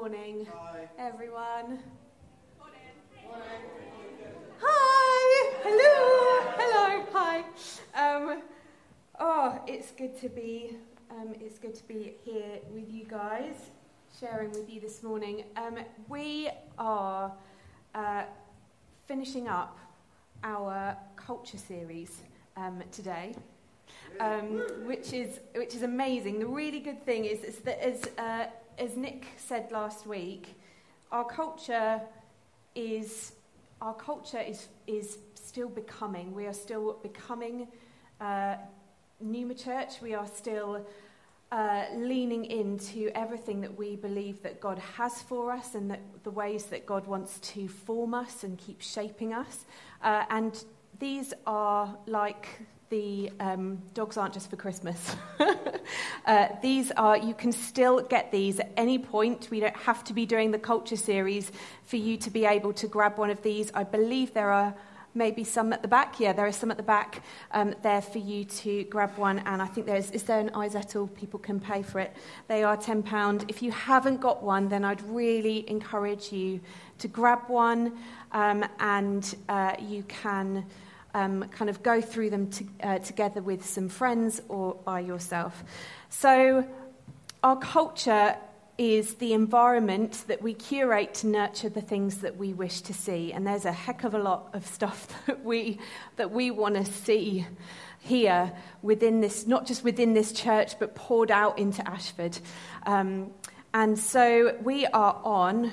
Good morning, Hi. everyone. Hi. Hello. Hello. Hi. Um, oh, it's good to be. Um, it's good to be here with you guys, sharing with you this morning. Um, we are uh, finishing up our culture series um, today. Um, which is which is amazing. The really good thing is, is that as uh, as Nick said last week, our culture is our culture is is still becoming. We are still becoming uh, Pneuma Church. We are still uh, leaning into everything that we believe that God has for us, and that the ways that God wants to form us and keep shaping us. Uh, and these are like the um, dogs aren't just for Christmas. uh, these are, you can still get these at any point. We don't have to be doing the culture series for you to be able to grab one of these. I believe there are maybe some at the back. Yeah, there are some at the back um, there for you to grab one. And I think there's, is there an iZettle? People can pay for it. They are £10. If you haven't got one, then I'd really encourage you to grab one um, and uh, you can um, kind of go through them to, uh, together with some friends or by yourself. So, our culture is the environment that we curate to nurture the things that we wish to see. And there's a heck of a lot of stuff that we, that we want to see here within this, not just within this church, but poured out into Ashford. Um, and so we are on.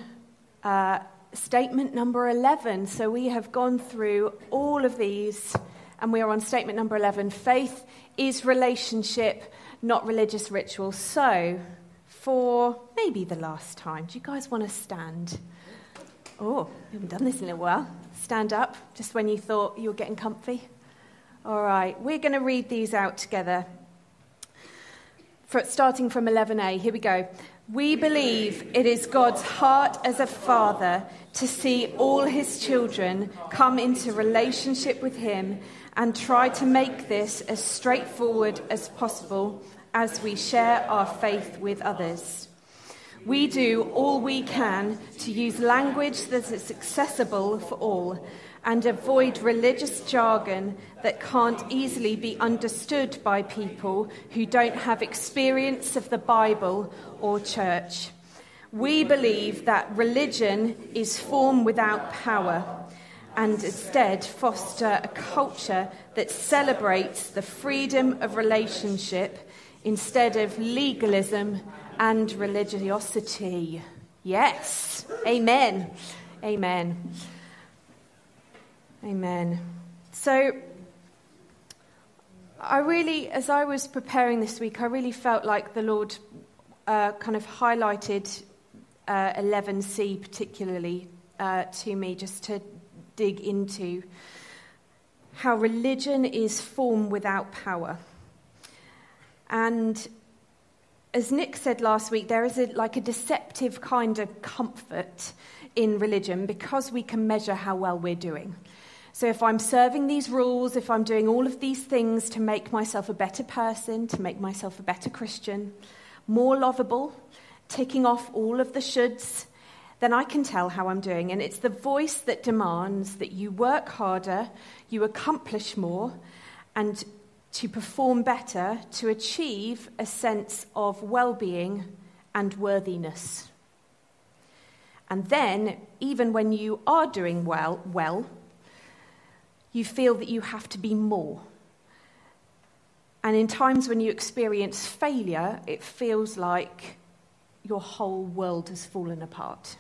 Uh, statement number 11. So we have gone through all of these, and we are on statement number 11. Faith is relationship, not religious ritual. So, for maybe the last time, do you guys want to stand? Oh, we haven't done this in a while. Stand up just when you thought you were getting comfy. All right, we're going to read these out together. For, starting from 11a, here we go. We believe it is God's heart as a father to see all his children come into relationship with him and try to make this as straightforward as possible as we share our faith with others. We do all we can to use language that is accessible for all and avoid religious jargon that can't easily be understood by people who don't have experience of the Bible or church. We believe that religion is form without power and instead foster a culture that celebrates the freedom of relationship instead of legalism and religiosity. Yes. Amen. Amen. Amen. So, I really, as I was preparing this week, I really felt like the Lord uh, kind of highlighted uh, 11c particularly uh, to me, just to dig into how religion is form without power. And as Nick said last week, there is a, like a deceptive kind of comfort in religion because we can measure how well we're doing. So, if I'm serving these rules, if I'm doing all of these things to make myself a better person, to make myself a better Christian, more lovable, ticking off all of the shoulds, then I can tell how I'm doing. And it's the voice that demands that you work harder, you accomplish more, and to perform better to achieve a sense of well being and worthiness. And then, even when you are doing well, well, you feel that you have to be more. And in times when you experience failure, it feels like your whole world has fallen apart.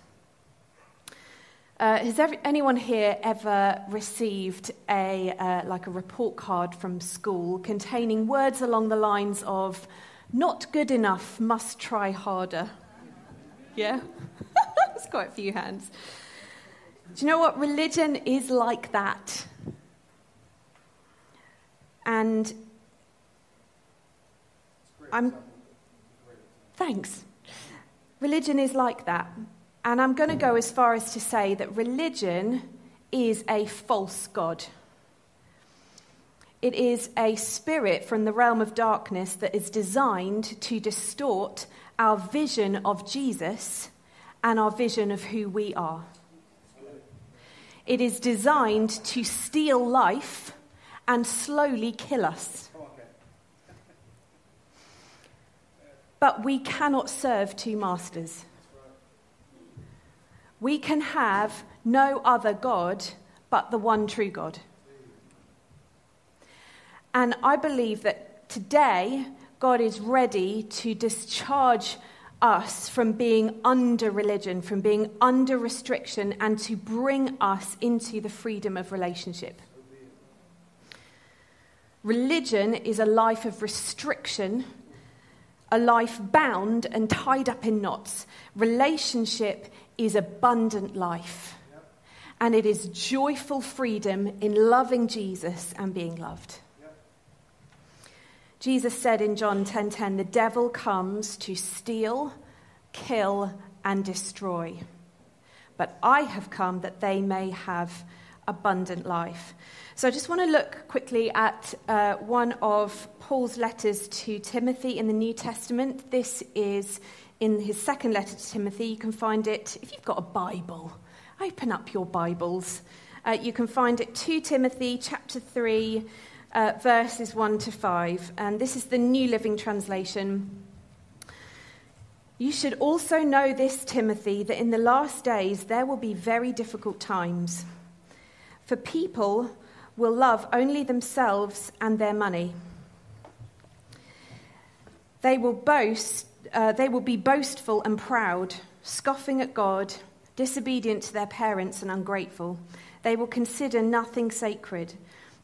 Uh, has every, anyone here ever received a uh, like a report card from school containing words along the lines of "not good enough, must try harder"? Yeah, there's quite a few hands. Do you know what religion is like that? And I'm. Thanks. Religion is like that. And I'm going to go as far as to say that religion is a false God. It is a spirit from the realm of darkness that is designed to distort our vision of Jesus and our vision of who we are. It is designed to steal life and slowly kill us. But we cannot serve two masters. We can have no other God but the one true God. And I believe that today God is ready to discharge us from being under religion, from being under restriction, and to bring us into the freedom of relationship. Religion is a life of restriction, a life bound and tied up in knots. Relationship is abundant life, and it is joyful freedom in loving Jesus and being loved. Jesus said in John 10:10, 10, 10, "The devil comes to steal, kill, and destroy. But I have come that they may have abundant life." So I just want to look quickly at uh, one of Paul's letters to Timothy in the New Testament. This is in his second letter to Timothy. You can find it if you've got a Bible. Open up your Bibles. Uh, you can find it 2 Timothy chapter 3 uh, verses 1 to 5. And this is the New Living Translation. You should also know this, Timothy, that in the last days there will be very difficult times. For people will love only themselves and their money. They will boast, uh, they will be boastful and proud, scoffing at God, disobedient to their parents and ungrateful. They will consider nothing sacred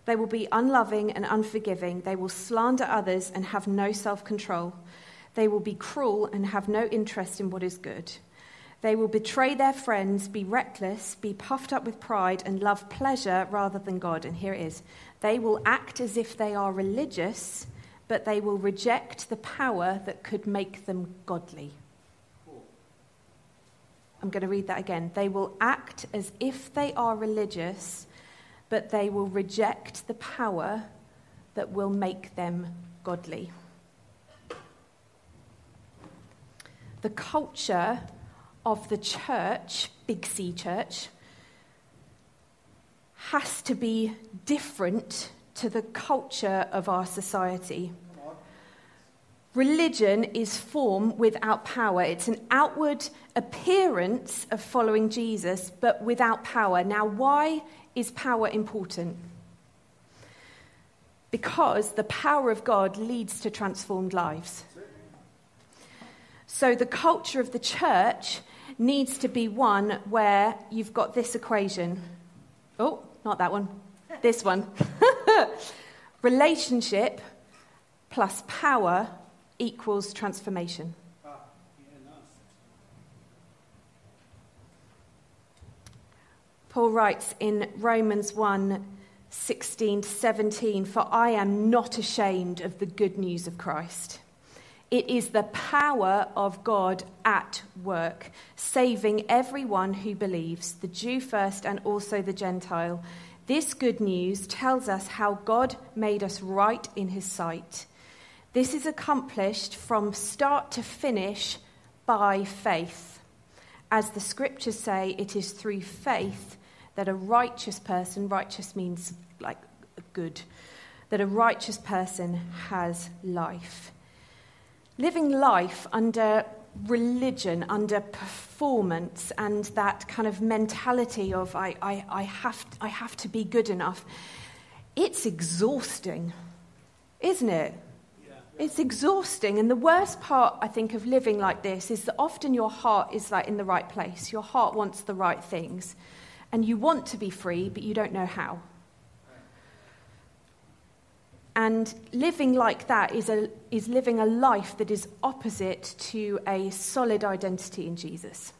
they will be unloving and unforgiving. They will slander others and have no self control. They will be cruel and have no interest in what is good. They will betray their friends, be reckless, be puffed up with pride, and love pleasure rather than God. And here it is they will act as if they are religious, but they will reject the power that could make them godly. I'm going to read that again. They will act as if they are religious but they will reject the power that will make them godly. The culture of the church, Big C church, has to be different to the culture of our society. Religion is form without power. It's an outward appearance of following Jesus, but without power. Now, why is power important? Because the power of God leads to transformed lives. So the culture of the church needs to be one where you've got this equation. Oh, not that one. This one. Relationship plus power equals transformation. Paul writes in Romans 1 16 to 17, For I am not ashamed of the good news of Christ. It is the power of God at work, saving everyone who believes, the Jew first and also the Gentile. This good news tells us how God made us right in his sight. This is accomplished from start to finish by faith. As the scriptures say, it is through faith that a righteous person, righteous means like good, that a righteous person has life. Living life under religion, under performance, and that kind of mentality of I, I, I, have, I have to be good enough, it's exhausting, isn't it? It's exhausting. And the worst part, I think, of living like this is that often your heart is like in the right place. Your heart wants the right things and you want to be free, but you don't know how. And living like that is, a, is living a life that is opposite to a solid identity in Jesus.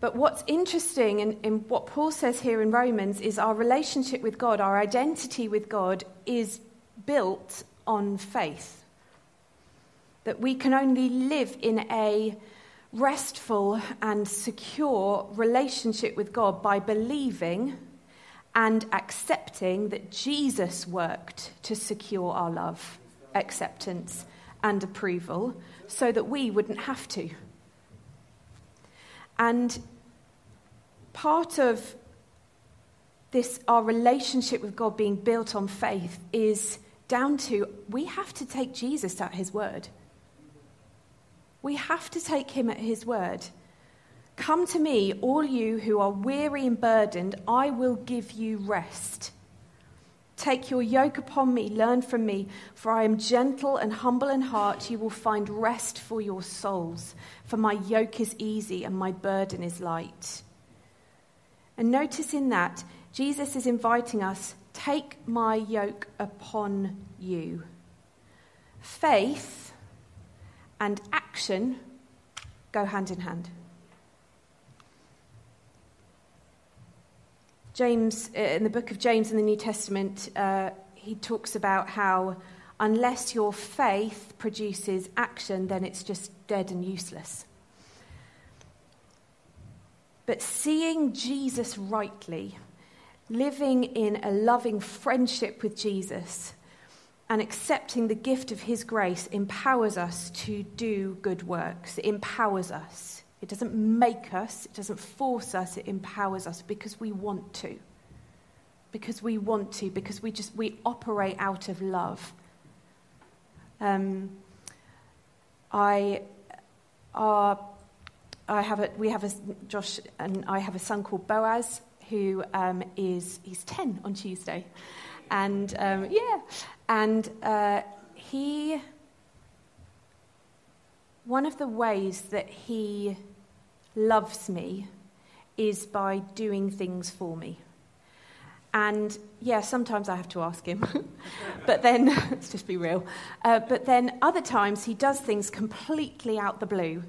But what's interesting in, in what Paul says here in Romans is our relationship with God, our identity with God, is built on faith. That we can only live in a restful and secure relationship with God by believing and accepting that Jesus worked to secure our love, acceptance, and approval so that we wouldn't have to. And part of this, our relationship with God being built on faith, is down to we have to take Jesus at his word. We have to take him at his word. Come to me, all you who are weary and burdened, I will give you rest. Take your yoke upon me, learn from me, for I am gentle and humble in heart. You will find rest for your souls, for my yoke is easy and my burden is light. And notice in that, Jesus is inviting us take my yoke upon you. Faith and action go hand in hand. James, uh, in the book of James in the New Testament, uh, he talks about how unless your faith produces action, then it's just dead and useless. But seeing Jesus rightly, living in a loving friendship with Jesus, and accepting the gift of his grace empowers us to do good works. It empowers us. It doesn't make us, it doesn't force us, it empowers us because we want to. Because we want to, because we just we operate out of love. Um, I, our, I have a, we have a, Josh and I have a son called Boaz who um, is, he's 10 on Tuesday. And um, yeah, and uh, he, one of the ways that he loves me is by doing things for me. And yeah, sometimes I have to ask him, but then, let's just be real. Uh, but then other times he does things completely out the blue.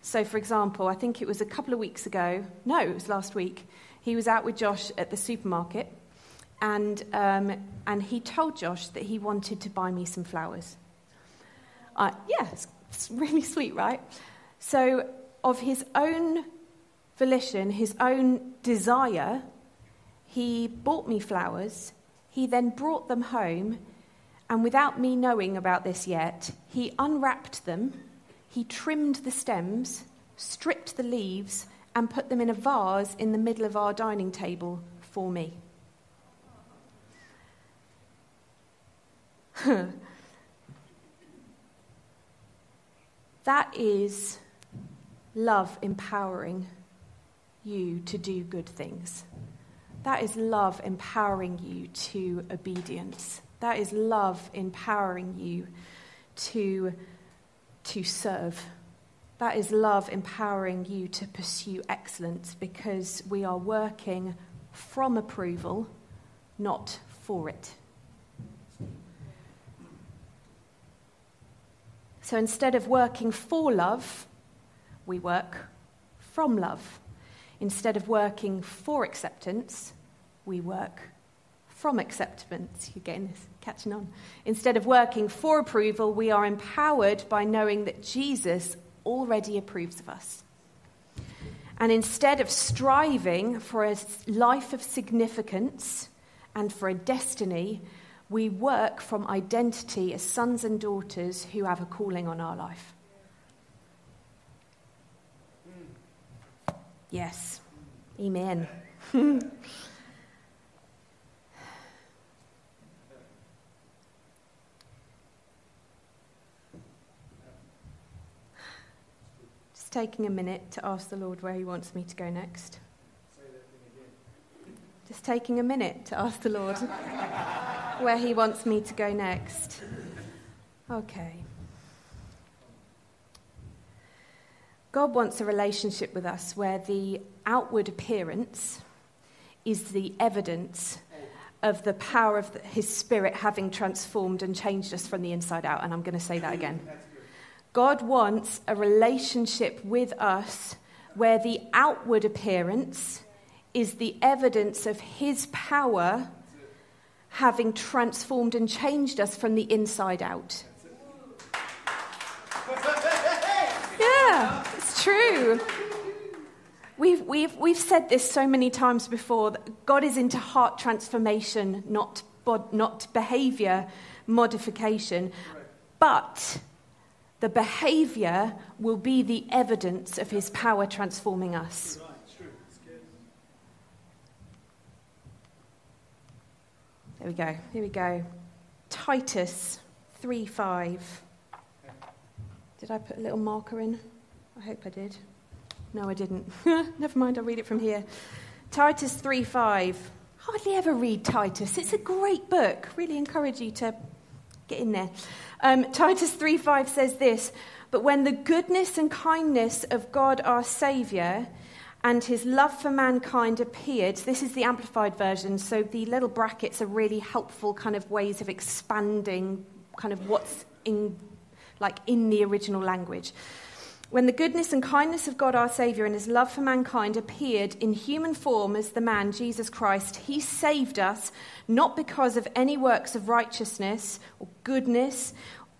So, for example, I think it was a couple of weeks ago, no, it was last week, he was out with Josh at the supermarket and, um, and he told Josh that he wanted to buy me some flowers. Uh, yeah, it's, it's really sweet, right? So of his own volition, his own desire, he bought me flowers. He then brought them home, and without me knowing about this yet, he unwrapped them, he trimmed the stems, stripped the leaves, and put them in a vase in the middle of our dining table for me. that is love empowering you to do good things. That is love empowering you to obedience. That is love empowering you to, to serve. That is love empowering you to pursue excellence because we are working from approval, not for it. So instead of working for love, we work from love. Instead of working for acceptance, we work from acceptance. You're getting this, catching on. Instead of working for approval, we are empowered by knowing that Jesus already approves of us. And instead of striving for a life of significance and for a destiny, we work from identity as sons and daughters who have a calling on our life. Yes. Amen. Just taking a minute to ask the Lord where He wants me to go next. Just taking a minute to ask the Lord where He wants me to go next. Okay. God wants a relationship with us where the outward appearance is the evidence of the power of His Spirit having transformed and changed us from the inside out. And I'm going to say that again. God wants a relationship with us where the outward appearance is the evidence of His power having transformed and changed us from the inside out. Yeah it's true. We've, we've, we've said this so many times before God is into heart transformation, not, bod, not behavior modification. But the behavior will be the evidence of his power transforming us. There we go. Here we go. Titus 3 5. Did I put a little marker in? I hope I did. No, I didn't. Never mind, I'll read it from here. Titus 3 5. Hardly ever read Titus. It's a great book. Really encourage you to get in there. Um, Titus 3 5 says this But when the goodness and kindness of God our Saviour and his love for mankind appeared, this is the amplified version, so the little brackets are really helpful kind of ways of expanding kind of what's in like in the original language. When the goodness and kindness of God our Saviour and his love for mankind appeared in human form as the man Jesus Christ, he saved us not because of any works of righteousness or goodness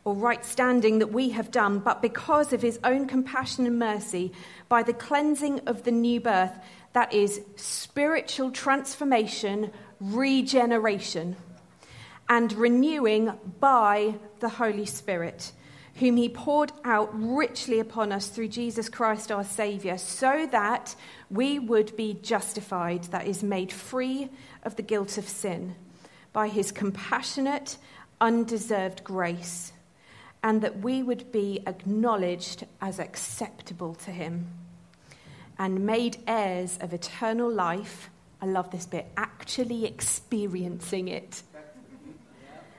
or right standing that we have done, but because of his own compassion and mercy by the cleansing of the new birth, that is, spiritual transformation, regeneration, and renewing by the Holy Spirit whom he poured out richly upon us through Jesus Christ our Saviour, so that we would be justified, that is, made free of the guilt of sin, by his compassionate, undeserved grace, and that we would be acknowledged as acceptable to him, and made heirs of eternal life. I love this bit, actually experiencing it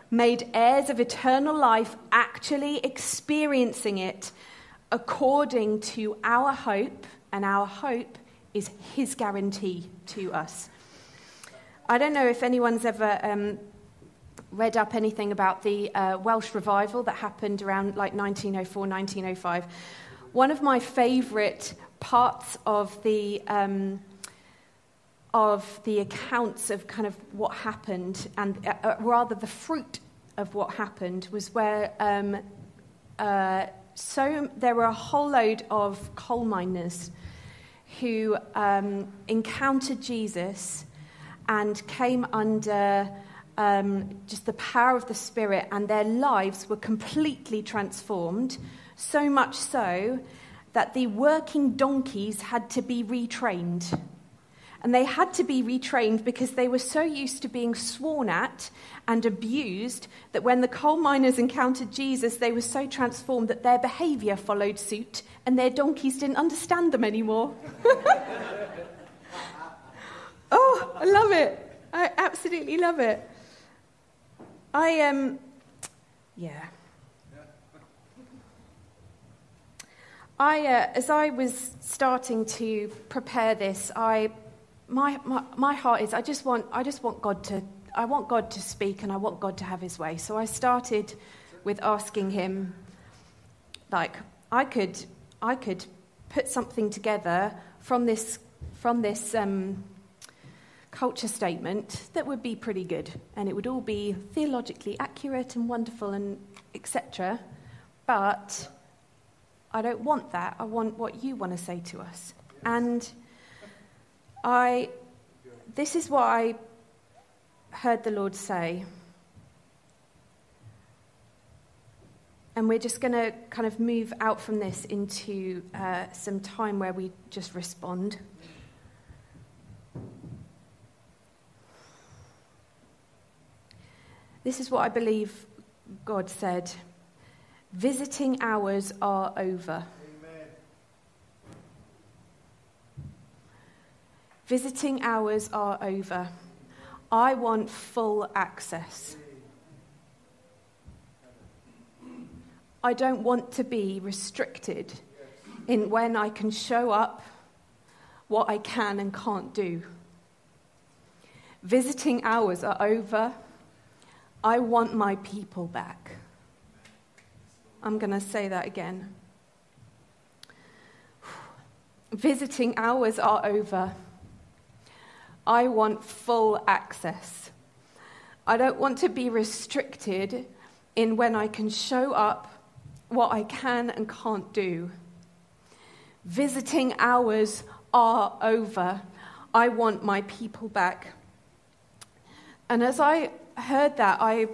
made heirs of eternal life, actually experiencing it according to our hope, and our hope is His guarantee to us. I don't know if anyone's ever um, read up anything about the uh, Welsh revival that happened around like 1904, 1905. One of my favourite parts of the um, of the accounts of kind of what happened, and uh, uh, rather the fruit of what happened, was where um, uh, so there were a whole load of coal miners who um, encountered Jesus and came under um, just the power of the Spirit, and their lives were completely transformed. So much so that the working donkeys had to be retrained. And they had to be retrained because they were so used to being sworn at and abused that when the coal miners encountered Jesus, they were so transformed that their behavior followed suit and their donkeys didn't understand them anymore. oh, I love it. I absolutely love it. I um yeah. I, uh, as I was starting to prepare this, I my, my, my heart is I just want I just want God to I want God to speak and I want God to have his way. So I started with asking him like I could I could put something together from this from this um, culture statement that would be pretty good and it would all be theologically accurate and wonderful and etc. But I don't want that. I want what you want to say to us. And I, this is what I heard the Lord say. And we're just going to kind of move out from this into uh, some time where we just respond. This is what I believe God said visiting hours are over. Visiting hours are over. I want full access. I don't want to be restricted in when I can show up, what I can and can't do. Visiting hours are over. I want my people back. I'm going to say that again. Visiting hours are over. I want full access. I don't want to be restricted in when I can show up, what I can and can't do. Visiting hours are over. I want my people back. And as I heard that, I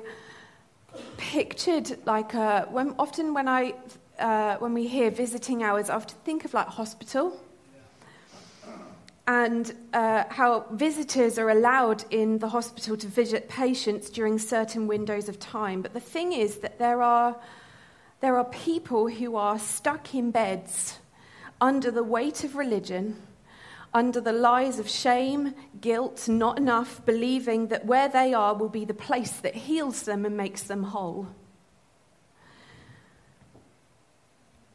pictured like a, when, often when I uh, when we hear visiting hours, I often think of like hospital and uh, how visitors are allowed in the hospital to visit patients during certain windows of time. But the thing is that there are, there are people who are stuck in beds under the weight of religion, under the lies of shame, guilt, not enough, believing that where they are will be the place that heals them and makes them whole.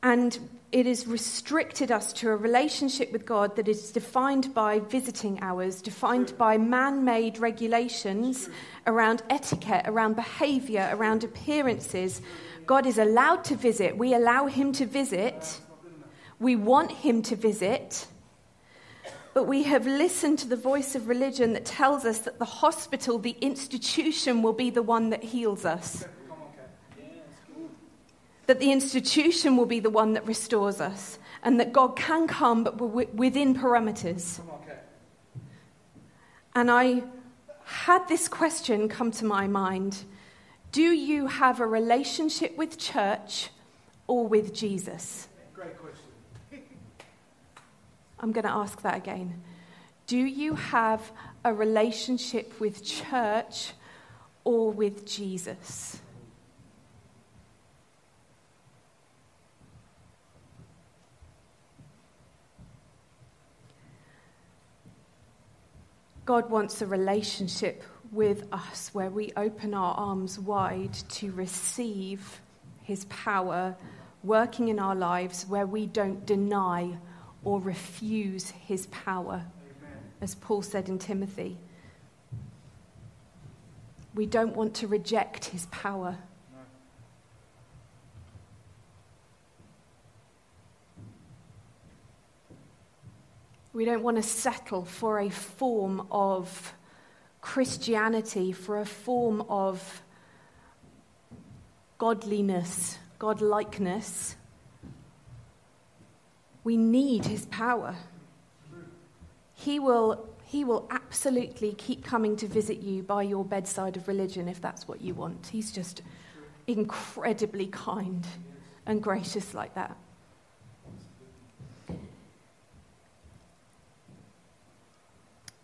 And it has restricted us to a relationship with God that is defined by visiting hours, defined by man made regulations around etiquette, around behavior, around appearances. God is allowed to visit. We allow him to visit. We want him to visit. But we have listened to the voice of religion that tells us that the hospital, the institution, will be the one that heals us that the institution will be the one that restores us, and that God can come, but within parameters. And I had this question come to my mind Do you have a relationship with church or with Jesus? I'm going to ask that again. Do you have a relationship with church or with Jesus? God wants a relationship with us where we open our arms wide to receive his power working in our lives, where we don't deny or refuse his power, Amen. as Paul said in Timothy. We don't want to reject his power. We don't want to settle for a form of Christianity, for a form of godliness, godlikeness. We need his power. He will, he will absolutely keep coming to visit you by your bedside of religion if that's what you want. He's just incredibly kind and gracious like that.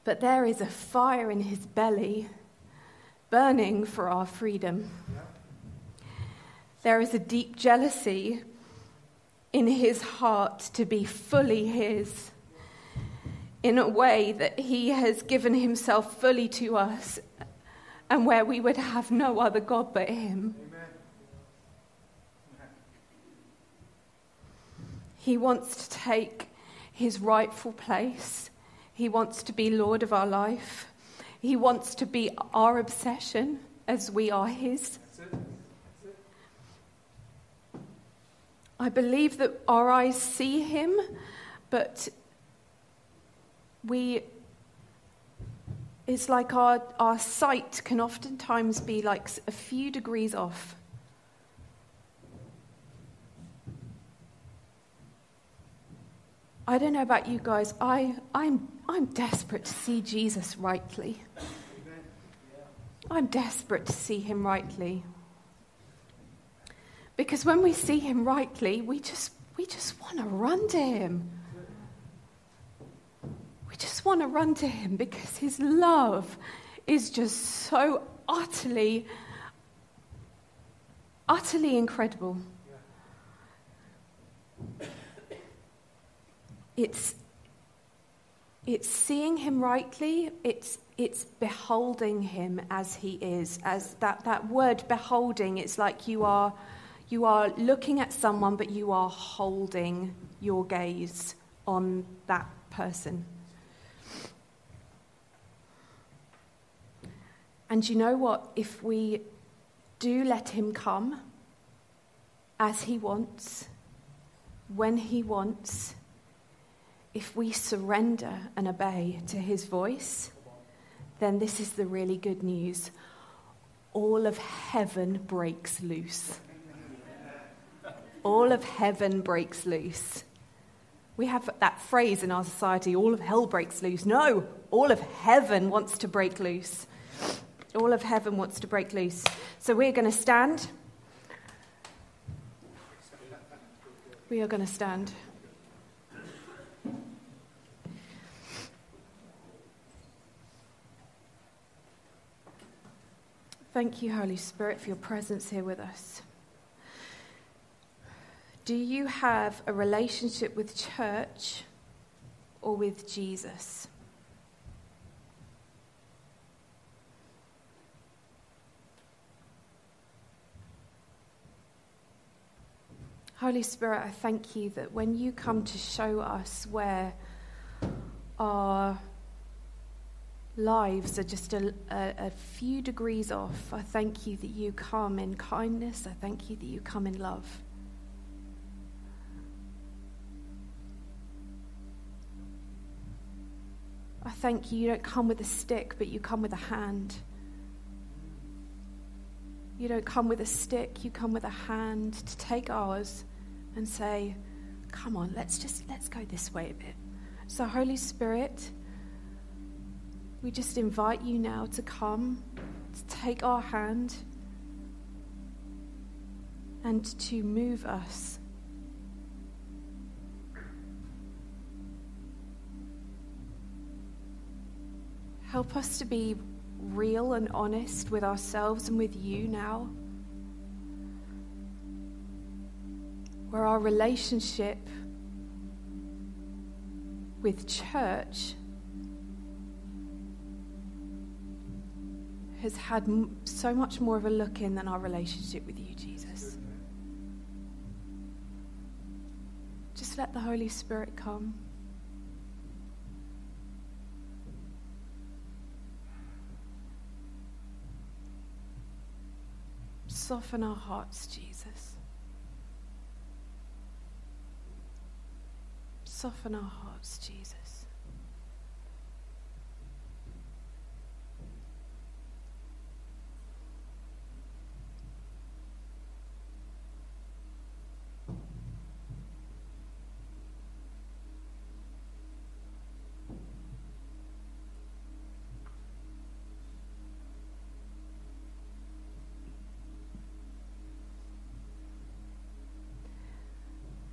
But there is a fire in his belly burning for our freedom. There is a deep jealousy in his heart to be fully his in a way that he has given himself fully to us and where we would have no other God but him. He wants to take his rightful place he wants to be Lord of our life. He wants to be our obsession as we are His. I believe that our eyes see Him, but we. It's like our, our sight can oftentimes be like a few degrees off. I don't know about you guys, I, I'm, I'm desperate to see Jesus rightly. I'm desperate to see him rightly. Because when we see him rightly, we just, we just want to run to him. We just want to run to him because his love is just so utterly, utterly incredible. It's, it's seeing him rightly, it's, it's beholding him as he is. As that, that word beholding, it's like you are, you are looking at someone, but you are holding your gaze on that person. And you know what? If we do let him come as he wants, when he wants, if we surrender and obey to his voice, then this is the really good news. All of heaven breaks loose. All of heaven breaks loose. We have that phrase in our society all of hell breaks loose. No, all of heaven wants to break loose. All of heaven wants to break loose. So we're going to stand. We are going to stand. Thank you, Holy Spirit, for your presence here with us. Do you have a relationship with church or with Jesus? Holy Spirit, I thank you that when you come to show us where our lives are just a, a, a, few degrees off, I thank you that you come in kindness. I thank you that you come in love. Thank you, you don't come with a stick, but you come with a hand. You don't come with a stick, you come with a hand to take ours and say, Come on, let's just let's go this way a bit. So, Holy Spirit, we just invite you now to come, to take our hand, and to move us. Help us to be real and honest with ourselves and with you now. Where our relationship with church has had so much more of a look in than our relationship with you, Jesus. Just let the Holy Spirit come. Soften our hearts, Jesus. Soften our hearts, Jesus.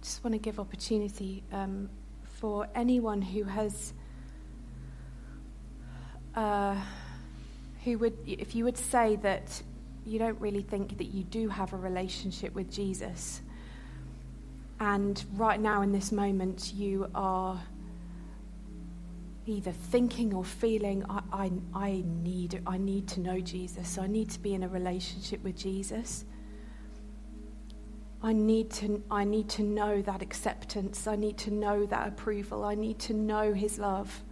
Just want to give opportunity um, for anyone who has, uh, who would, if you would say that you don't really think that you do have a relationship with Jesus, and right now in this moment you are either thinking or feeling, I, I, I, need, I need to know Jesus, I need to be in a relationship with Jesus. I need to, I need to know that acceptance. I need to know that approval. I need to know His love.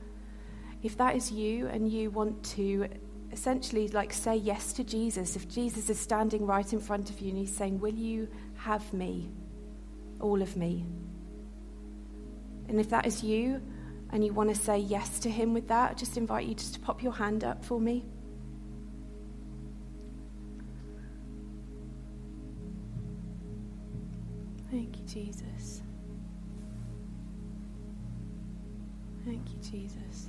If that is you and you want to essentially like say yes to Jesus, if Jesus is standing right in front of you and He's saying, Will you have me? All of me. And if that is you and you want to say yes to Him with that, I just invite you just to pop your hand up for me. Jesus. Thank you, Jesus.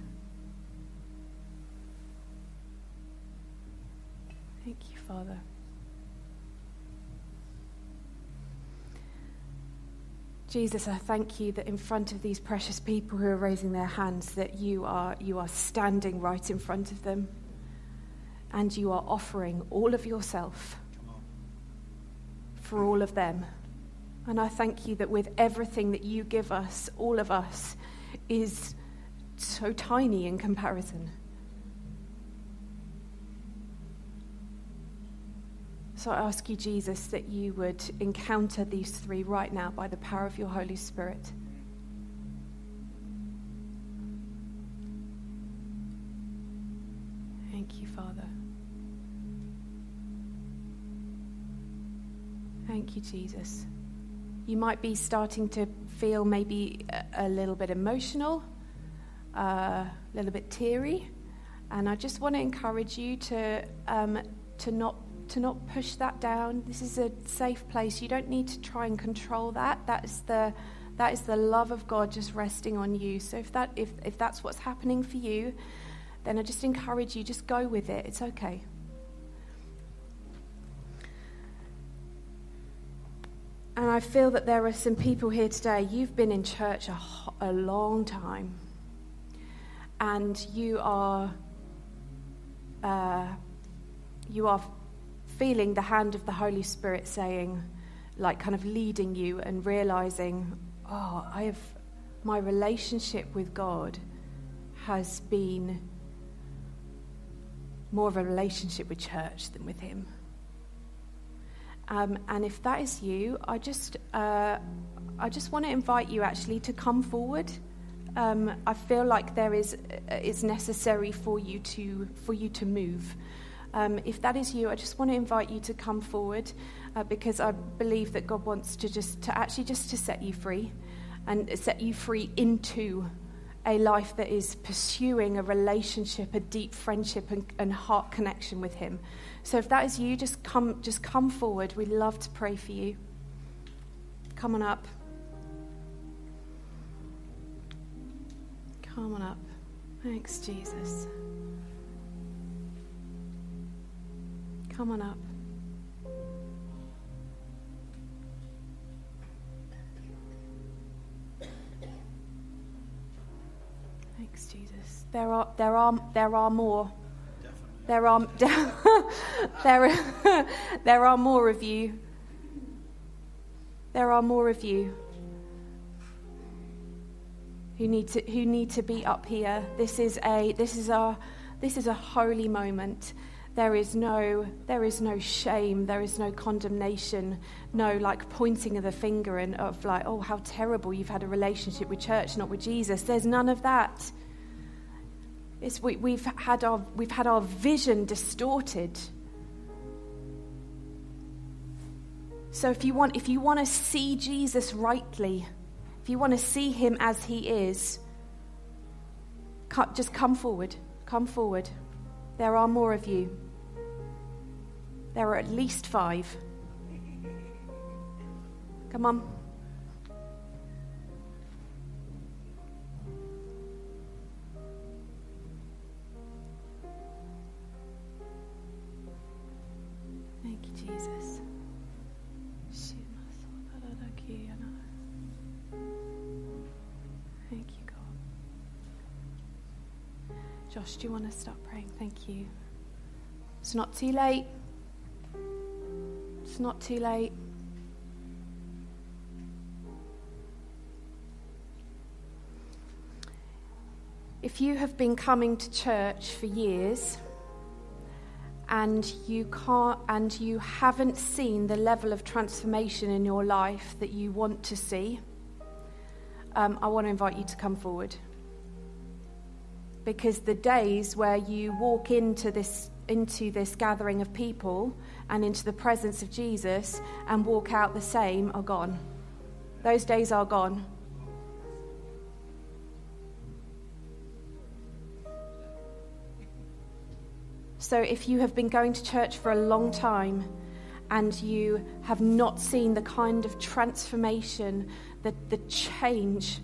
Thank you, Father. Jesus, I thank you that in front of these precious people who are raising their hands, that you are, you are standing right in front of them and you are offering all of yourself for all of them. And I thank you that with everything that you give us, all of us, is so tiny in comparison. So I ask you, Jesus, that you would encounter these three right now by the power of your Holy Spirit. Thank you, Father. Thank you, Jesus. You might be starting to feel maybe a, a little bit emotional, uh, a little bit teary. And I just want to encourage you to, um, to, not, to not push that down. This is a safe place. You don't need to try and control that. That is the, that is the love of God just resting on you. So if, that, if, if that's what's happening for you, then I just encourage you, just go with it. It's okay. I feel that there are some people here today, you've been in church a, a long time, and you are, uh, you are feeling the hand of the Holy Spirit saying, like kind of leading you and realizing, oh, I have, my relationship with God has been more of a relationship with church than with Him. Um, and if that is you, I just, uh, I just want to invite you actually to come forward. Um, I feel like there is, it's necessary for you to, for you to move. Um, if that is you, I just want to invite you to come forward uh, because I believe that God wants to just, to actually just to set you free and set you free into a life that is pursuing a relationship, a deep friendship and, and, heart connection with Him. So if that is you, just come, just come forward. We'd love to pray for you. Come on up. Come on up. Thanks, Jesus. Come on up. There are, there are, there are more. There are, there, there are more of you. There are more of you who need to, who need to be up here. This is a, this is a, this is a holy moment. There is no, there is no shame. There is no condemnation. No like pointing of the finger and of like, oh, how terrible you've had a relationship with church, not with Jesus. There's none of that. It's we, we've, had our, we've had our vision distorted. So if you want, if you want to see Jesus rightly, if you want to see him as he is, just come forward. Come forward. There are more of you. There are at least five. Come on. Josh, do you want to start praying? Thank you. It's not too late. It's not too late. If you have been coming to church for years and you can't and you haven't seen the level of transformation in your life that you want to see, um, I want to invite you to come forward because the days where you walk into this into this gathering of people and into the presence of Jesus and walk out the same are gone. Those days are gone. So if you have been going to church for a long time and you have not seen the kind of transformation, the, the change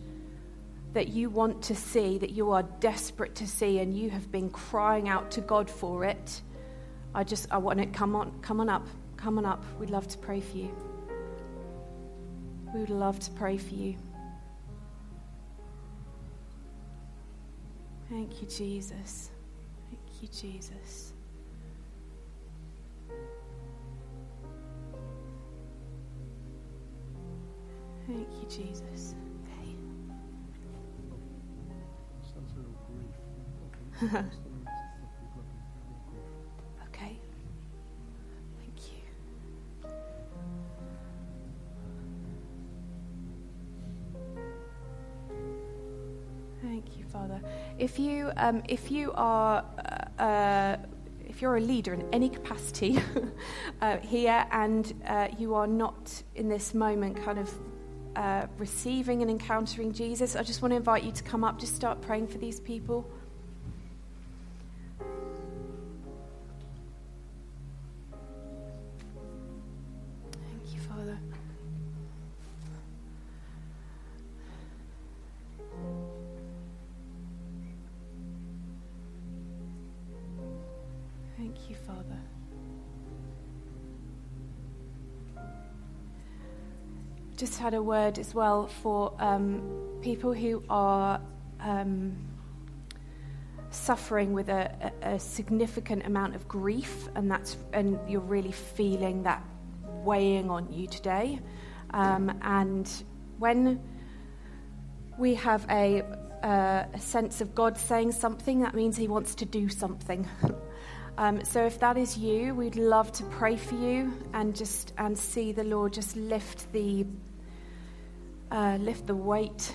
that you want to see, that you are desperate to see, and you have been crying out to God for it, I just, I want it. come on, come on up, come on up. We'd love to pray for you. We would love to pray for you. Thank you, Jesus. Thank you, Jesus. Thank you, Jesus. Okay. Thank you. Thank you, Father. If you, um, if you are, uh, uh, if you're a leader in any capacity uh, here, and uh, you are not in this moment, kind of uh, receiving and encountering Jesus, I just want to invite you to come up, just start praying for these people. Just had a word as well for um, people who are um, suffering with a, a, a, significant amount of grief, and that's and you're really feeling that weighing on you today. Um, and when we have a, a sense of God saying something, that means He wants to do something. Um, so if that is you, we'd love to pray for you and just and see the Lord just lift the uh, lift the weight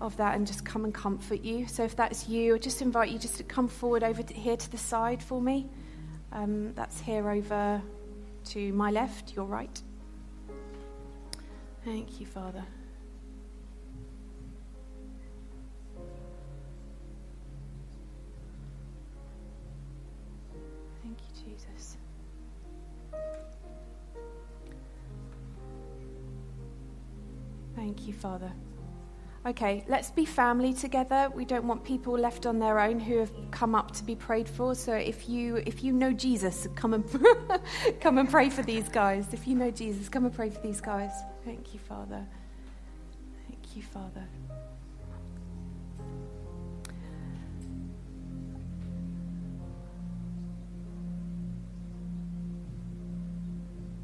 of that and just come and comfort you. So if that's you, I just invite you just to come forward over to here to the side for me. Um, that's here over to my left, your right. Thank you, Father. Thank you, Father. Okay, let's be family together. We don't want people left on their own who have come up to be prayed for. So if you if you know Jesus, come and come and pray for these guys. If you know Jesus, come and pray for these guys. Thank you, Father. Thank you, Father.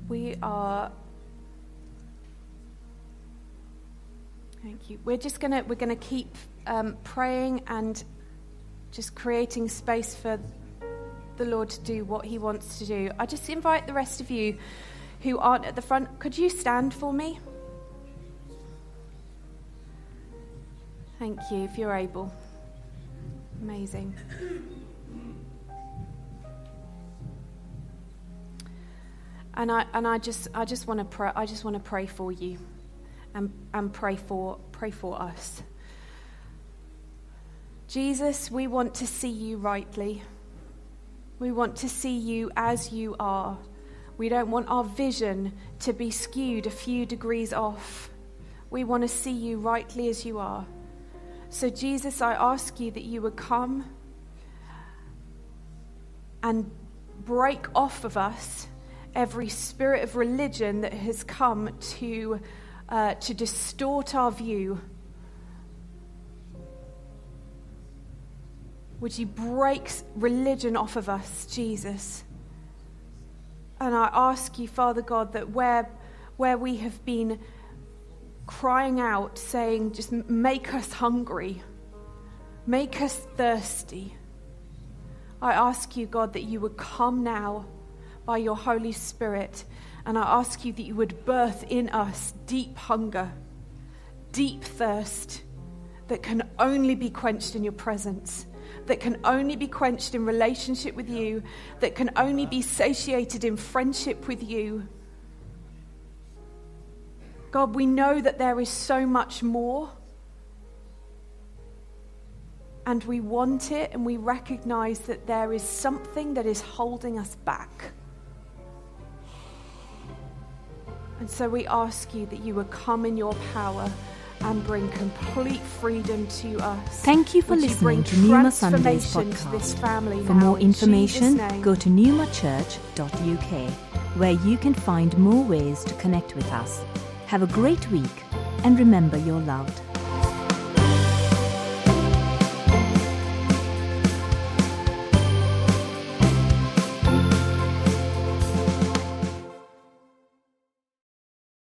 We are Thank you. We're just gonna we're gonna keep um, praying and just creating space for the Lord to do what He wants to do. I just invite the rest of you who aren't at the front. Could you stand for me? Thank you, if you're able. Amazing. And I and I just I just want to pray I just want to pray for you and, and pray, for, pray for us. Jesus, we want to see you rightly. We want to see you as you are. We don't want our vision to be skewed a few degrees off. We want to see you rightly as you are. So, Jesus, I ask you that you would come and break off of us every spirit of religion that has come to uh, to distort our view. Would you break religion off of us, Jesus? And I ask you, Father God, that where, where we have been crying out, saying, just make us hungry, make us thirsty, I ask you, God, that you would come now by your Holy Spirit and I ask you that you would birth in us deep hunger, deep thirst that can only be quenched in your presence, that can only be quenched in relationship with you, that can only be satiated in friendship with you. God, we know that there is so much more. And we want it, and we recognize that there is something that is holding us back. And so we ask you that you would come in your power and bring complete freedom to us. Thank you for Would listening you to Pneuma Sundays to this podcast. family For more in information, go to pneumachurch.uk, where you can find more ways to connect with us. Have a great week, and remember you're loved.